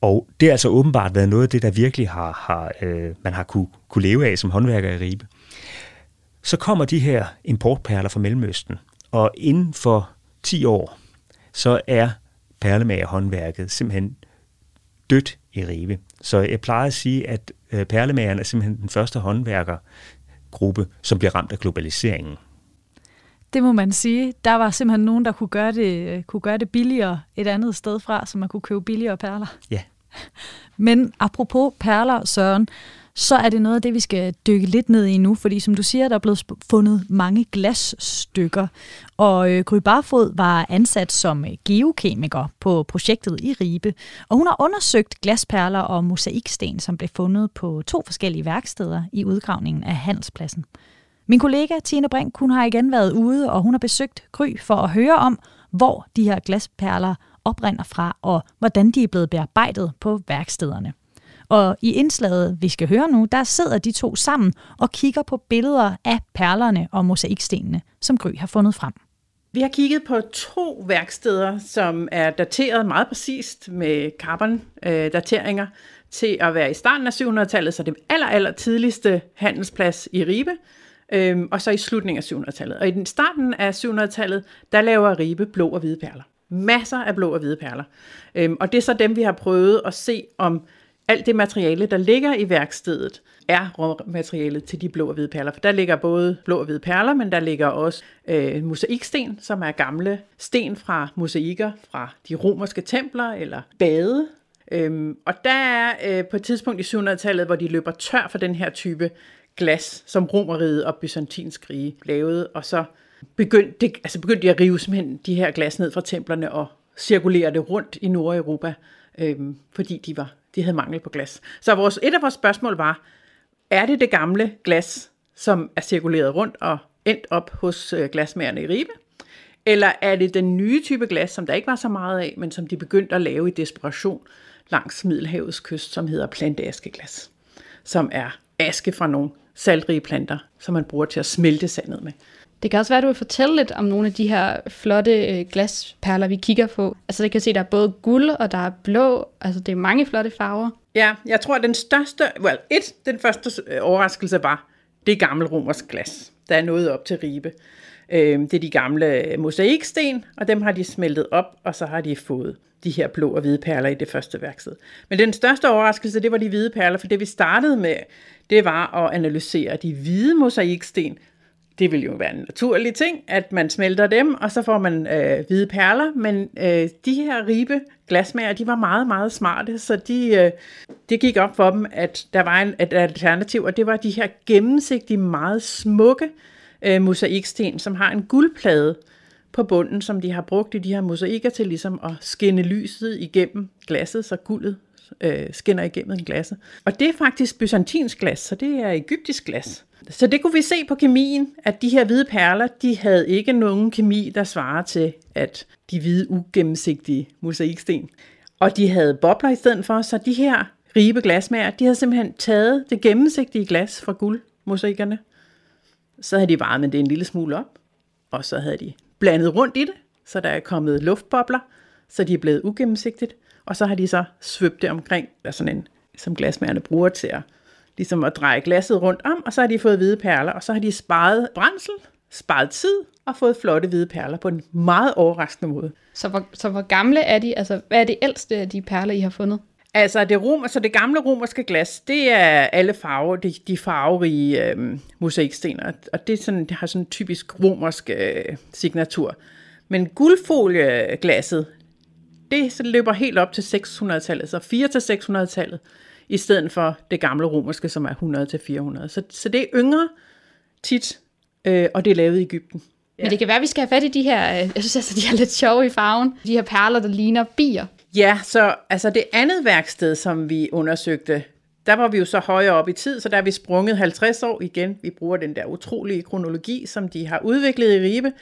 B: Og det har altså åbenbart været noget af det, der virkelig har, har øh, man har kunne, kunne leve af som håndværker i Ribe. Så kommer de her importperler fra Mellemøsten, og inden for 10 år, så er perlemagerhåndværket simpelthen dødt i Ribe. Så jeg plejer at sige, at perlemagerne perlemageren er simpelthen den første håndværkergruppe, som bliver ramt af globaliseringen.
A: Det må man sige. Der var simpelthen nogen, der kunne gøre det, kunne gøre det billigere et andet sted fra, så man kunne købe billigere perler.
B: Ja. (laughs)
A: Men apropos perler, Søren, så er det noget af det, vi skal dykke lidt ned i nu, fordi som du siger, der er blevet fundet mange glasstykker, og øh, Gry Barfod var ansat som øh, geokemiker på projektet i Ribe, og hun har undersøgt glasperler og mosaiksten, som blev fundet på to forskellige værksteder i udgravningen af Handelspladsen. Min kollega Tine Brink, hun har igen været ude, og hun har besøgt Gry for at høre om, hvor de her glasperler oprinder fra, og hvordan de er blevet bearbejdet på værkstederne. Og i indslaget, vi skal høre nu, der sidder de to sammen og kigger på billeder af perlerne og mosaikstenene, som Gry har fundet frem.
E: Vi har kigget på to værksteder, som er dateret meget præcist med carbon-dateringer øh, til at være i starten af 700-tallet, så det aller, aller tidligste handelsplads i Ribe, øhm, og så i slutningen af 700-tallet. Og i den starten af 700-tallet, der laver Ribe blå og hvide perler. Masser af blå og hvide perler. Øhm, og det er så dem, vi har prøvet at se, om alt det materiale, der ligger i værkstedet, er råmaterialet til de blå og hvide perler. For der ligger både blå og hvide perler, men der ligger også øh, mosaiksten, som er gamle sten fra mosaikker fra de romerske templer eller bade. Øhm, og der er øh, på et tidspunkt i 700-tallet, hvor de løber tør for den her type glas, som romeriet og byzantinsk rige lavede, og så begyndte, det, altså begyndte de at rive simpelthen de her glas ned fra templerne og cirkulere det rundt i Nordeuropa, øhm, fordi de var de havde mangel på glas. Så vores, et af vores spørgsmål var, er det det gamle glas, som er cirkuleret rundt og endt op hos øh, glasmagerne i Ribe? Eller er det den nye type glas, som der ikke var så meget af, men som de begyndte at lave i desperation langs Middelhavets kyst, som hedder planteaskeglas, som er aske fra nogle saltrige planter, som man bruger til at smelte sandet med.
D: Det kan også være, at du vil fortælle lidt om nogle af de her flotte øh, glasperler, vi kigger på. Altså, det kan se, at der er både guld og der er blå. Altså, det er mange flotte farver.
E: Ja, jeg tror, at den største, well, et, den første øh, overraskelse var, det er gammel romersk glas, der er nået op til Ribe. Øh, det er de gamle mosaiksten, og dem har de smeltet op, og så har de fået de her blå og hvide perler i det første værksted. Men den største overraskelse, det var de hvide perler, for det vi startede med, det var at analysere de hvide mosaiksten, det vil jo være en naturlig ting, at man smelter dem, og så får man øh, hvide perler, men øh, de her ribe glasmager, de var meget, meget smarte, så de, øh, det gik op for dem, at der var en, et alternativ, og det var de her gennemsigtige, meget smukke øh, mosaiksten, som har en guldplade på bunden, som de har brugt i de her mosaikker til ligesom at skinne lyset igennem glasset, så guldet øh, skinner igennem glasset. Og det er faktisk byzantinsk glas, så det er egyptisk glas. Så det kunne vi se på kemien, at de her hvide perler, de havde ikke nogen kemi, der svarer til, at de hvide ugennemsigtige mosaiksten. Og de havde bobler i stedet for, så de her ribe glasmager, de havde simpelthen taget det gennemsigtige glas fra guldmosaikkerne. Så havde de varmet det en lille smule op, og så havde de blandet rundt i det, så der er kommet luftbobler, så de er blevet ugennemsigtigt, og så har de så svøbt det omkring, der er sådan en, som glasmærerne bruger til at ligesom at dreje glasset rundt om, og så har de fået hvide perler, og så har de sparet brændsel, sparet tid og fået flotte hvide perler på en meget overraskende måde.
D: Så hvor, så hvor gamle er de? Altså, hvad er det ældste af de perler, I har fundet?
E: Altså det, rom, altså det gamle romerske glas, det er alle farver, de, de farverige øh, mosaiksten, og det, er sådan, det har sådan en typisk romersk øh, signatur. Men guldfolieglasset, det så løber helt op til 600-tallet, så 4 til 600-tallet i stedet for det gamle romerske, som er 100-400. Så, så det er yngre tit, øh, og det er lavet i Ægypten.
D: Ja. Men det kan være, at vi skal have fat i de her, øh, jeg synes altså, de er lidt sjove i farven, de her perler, der ligner bier.
E: Ja, så altså det andet værksted, som vi undersøgte, der var vi jo så højere op i tid, så der er vi sprunget 50 år igen. Vi bruger den der utrolige kronologi, som de har udviklet i Ribe.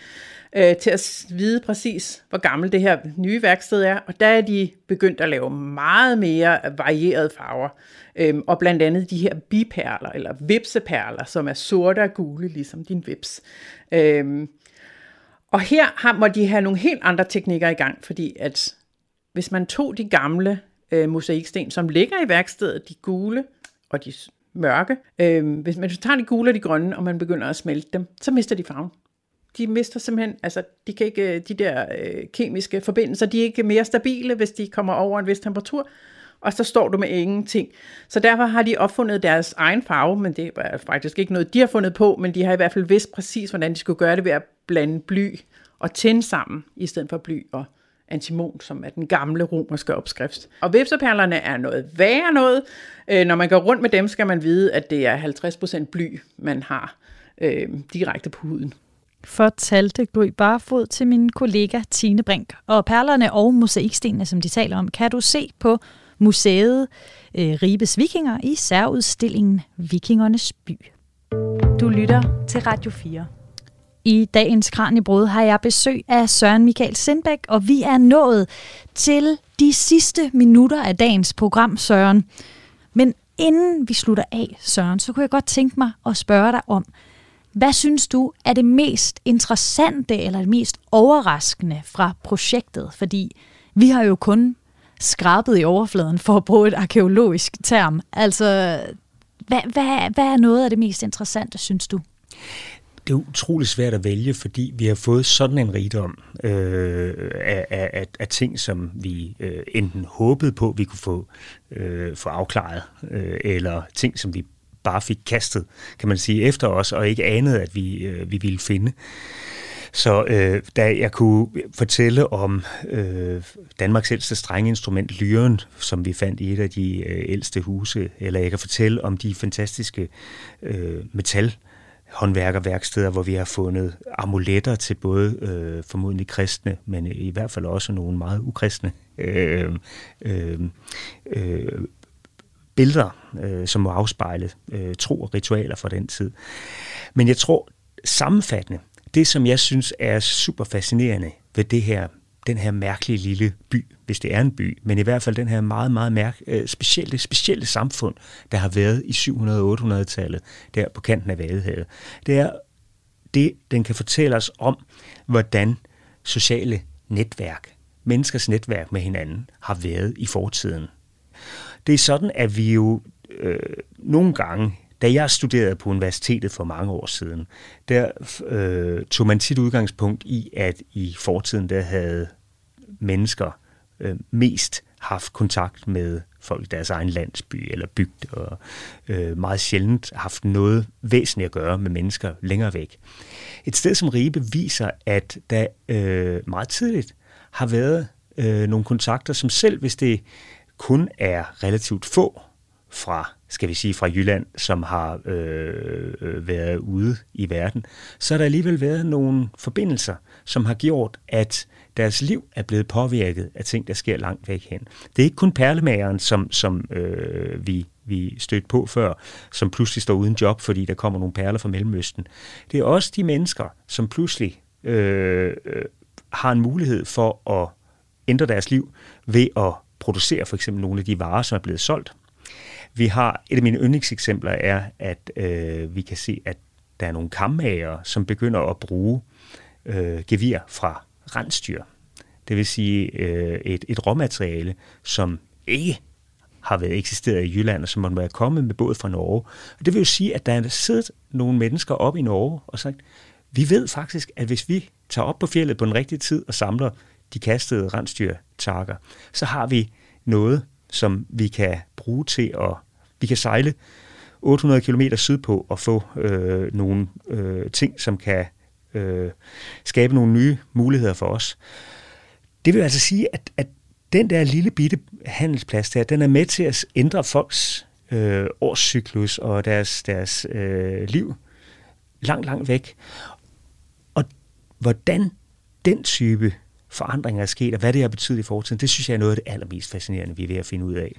E: øh, til at vide præcis, hvor gammelt det her nye værksted er, og der er de begyndt at lave meget mere varierede farver, øhm, og blandt andet de her biperler, eller vipseperler, som er sorte og gule, ligesom din vips. Øhm, og her har, må de have nogle helt andre teknikker i gang, fordi at hvis man tog de gamle øh, mosaiksten, som ligger i værkstedet, de gule og de mørke, øh, hvis man tager de gule og de grønne, og man begynder at smelte dem, så mister de farven. De mister simpelthen, altså de, kan ikke, øh, de der øh, kemiske forbindelser, de er ikke mere stabile, hvis de kommer over en vis temperatur, og så står du med ingenting. Så derfor har de opfundet deres egen farve, men det er faktisk ikke noget, de har fundet på, men de har i hvert fald vidst præcis, hvordan de skulle gøre det ved at blande bly og tænde sammen, i stedet for bly og antimon, som er den gamle romerske opskrift. Og vipseperlerne er noget værre noget. Øh, når man går rundt med dem, skal man vide, at det er 50% bly, man har øh, direkte på huden.
A: Fortalte Gry Barfod til min kollega Tine Brink. Og perlerne og mosaikstenene, som de taler om, kan du se på museet øh, Ribes Vikinger i særudstillingen Vikingernes by. Du lytter til Radio 4. I dagens Kranjebrud har jeg besøg af Søren Michael Sindbæk, og vi er nået til de sidste minutter af dagens program, Søren. Men inden vi slutter af, Søren, så kunne jeg godt tænke mig at spørge dig om, hvad synes du er det mest interessante eller det mest overraskende fra projektet? Fordi vi har jo kun skrabet i overfladen for at bruge et arkeologisk term. Altså, hvad, hvad, hvad er noget af det mest interessante, synes du?
B: Det er utrolig svært at vælge, fordi vi har fået sådan en rigdom øh, af, af, af ting, som vi øh, enten håbede på, vi kunne få, øh, få afklaret, øh, eller ting, som vi bare fik kastet, kan man sige, efter os, og ikke anede, at vi, øh, vi ville finde. Så øh, da jeg kunne fortælle om øh, Danmarks ældste strengeinstrument, lyren, som vi fandt i et af de øh, ældste huse, eller jeg kan fortælle om de fantastiske øh, metal håndværkerværksteder, hvor vi har fundet amuletter til både øh, formodentlig kristne, men i hvert fald også nogle meget ukristne øh, øh, øh, billeder, øh, som må afspejle øh, tro og ritualer fra den tid. Men jeg tror sammenfattende, det som jeg synes er super fascinerende ved det her den her mærkelige lille by, hvis det er en by, men i hvert fald den her meget, meget mærk, øh, specielle, specielle samfund, der har været i 700-800-tallet, der på kanten af Vadehavet. Det er det, den kan fortælle os om, hvordan sociale netværk, menneskers netværk med hinanden, har været i fortiden. Det er sådan, at vi jo øh, nogle gange da jeg studerede på universitetet for mange år siden, der øh, tog man tit udgangspunkt i, at i fortiden der havde mennesker øh, mest haft kontakt med folk i deres egen landsby eller bygd, og øh, meget sjældent haft noget væsentligt at gøre med mennesker længere væk. Et sted som Ribe viser, at der øh, meget tidligt har været øh, nogle kontakter, som selv hvis det kun er relativt få fra skal vi sige, fra Jylland, som har øh, øh været ude i verden, så har der alligevel været nogle forbindelser, som har gjort, at deres liv er blevet påvirket af ting, der sker langt væk hen. Det er ikke kun perlemageren, som, som øh, vi, vi stødte på før, som pludselig står uden job, fordi der kommer nogle perler fra Mellemøsten. Det er også de mennesker, som pludselig øh, øh, har en mulighed for at ændre deres liv ved at producere for eksempel nogle af de varer, som er blevet solgt vi har et af mine yndlingseksempler er, at øh, vi kan se, at der er nogle kammager, som begynder at bruge øh, gevir fra rensdyr. Det vil sige øh, et, et råmateriale, som ikke har været eksisteret i Jylland, og som må være kommet med båd fra Norge. Og det vil jo sige, at der er siddet nogle mennesker op i Norge og sagt, vi ved faktisk, at hvis vi tager op på fjellet på den rigtige tid og samler de kastede rensdyrtakker, så har vi noget, som vi kan bruge til at vi kan sejle 800 km sydpå og få øh, nogle øh, ting, som kan øh, skabe nogle nye muligheder for os. Det vil altså sige, at, at den der lille bitte handelsplads der, den er med til at ændre folks øh, årscyklus og deres, deres øh, liv langt, langt væk. Og hvordan den type forandringer er sket, og hvad det har betydet i fortiden, det synes jeg er noget af det allermest fascinerende, vi er ved at finde ud af.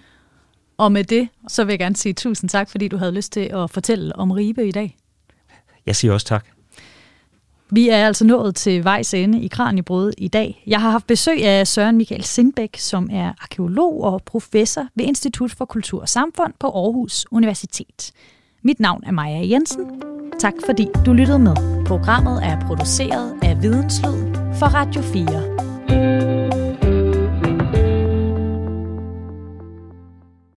A: Og med det, så vil jeg gerne sige tusind tak, fordi du havde lyst til at fortælle om Ribe i dag.
B: Jeg siger også tak.
A: Vi er altså nået til vejs ende i Kranjebrød i dag. Jeg har haft besøg af Søren Michael Sindbæk, som er arkeolog og professor ved Institut for Kultur og Samfund på Aarhus Universitet. Mit navn er Maja Jensen. Tak fordi du lyttede med. Programmet er produceret af Videnslyd for Radio 4.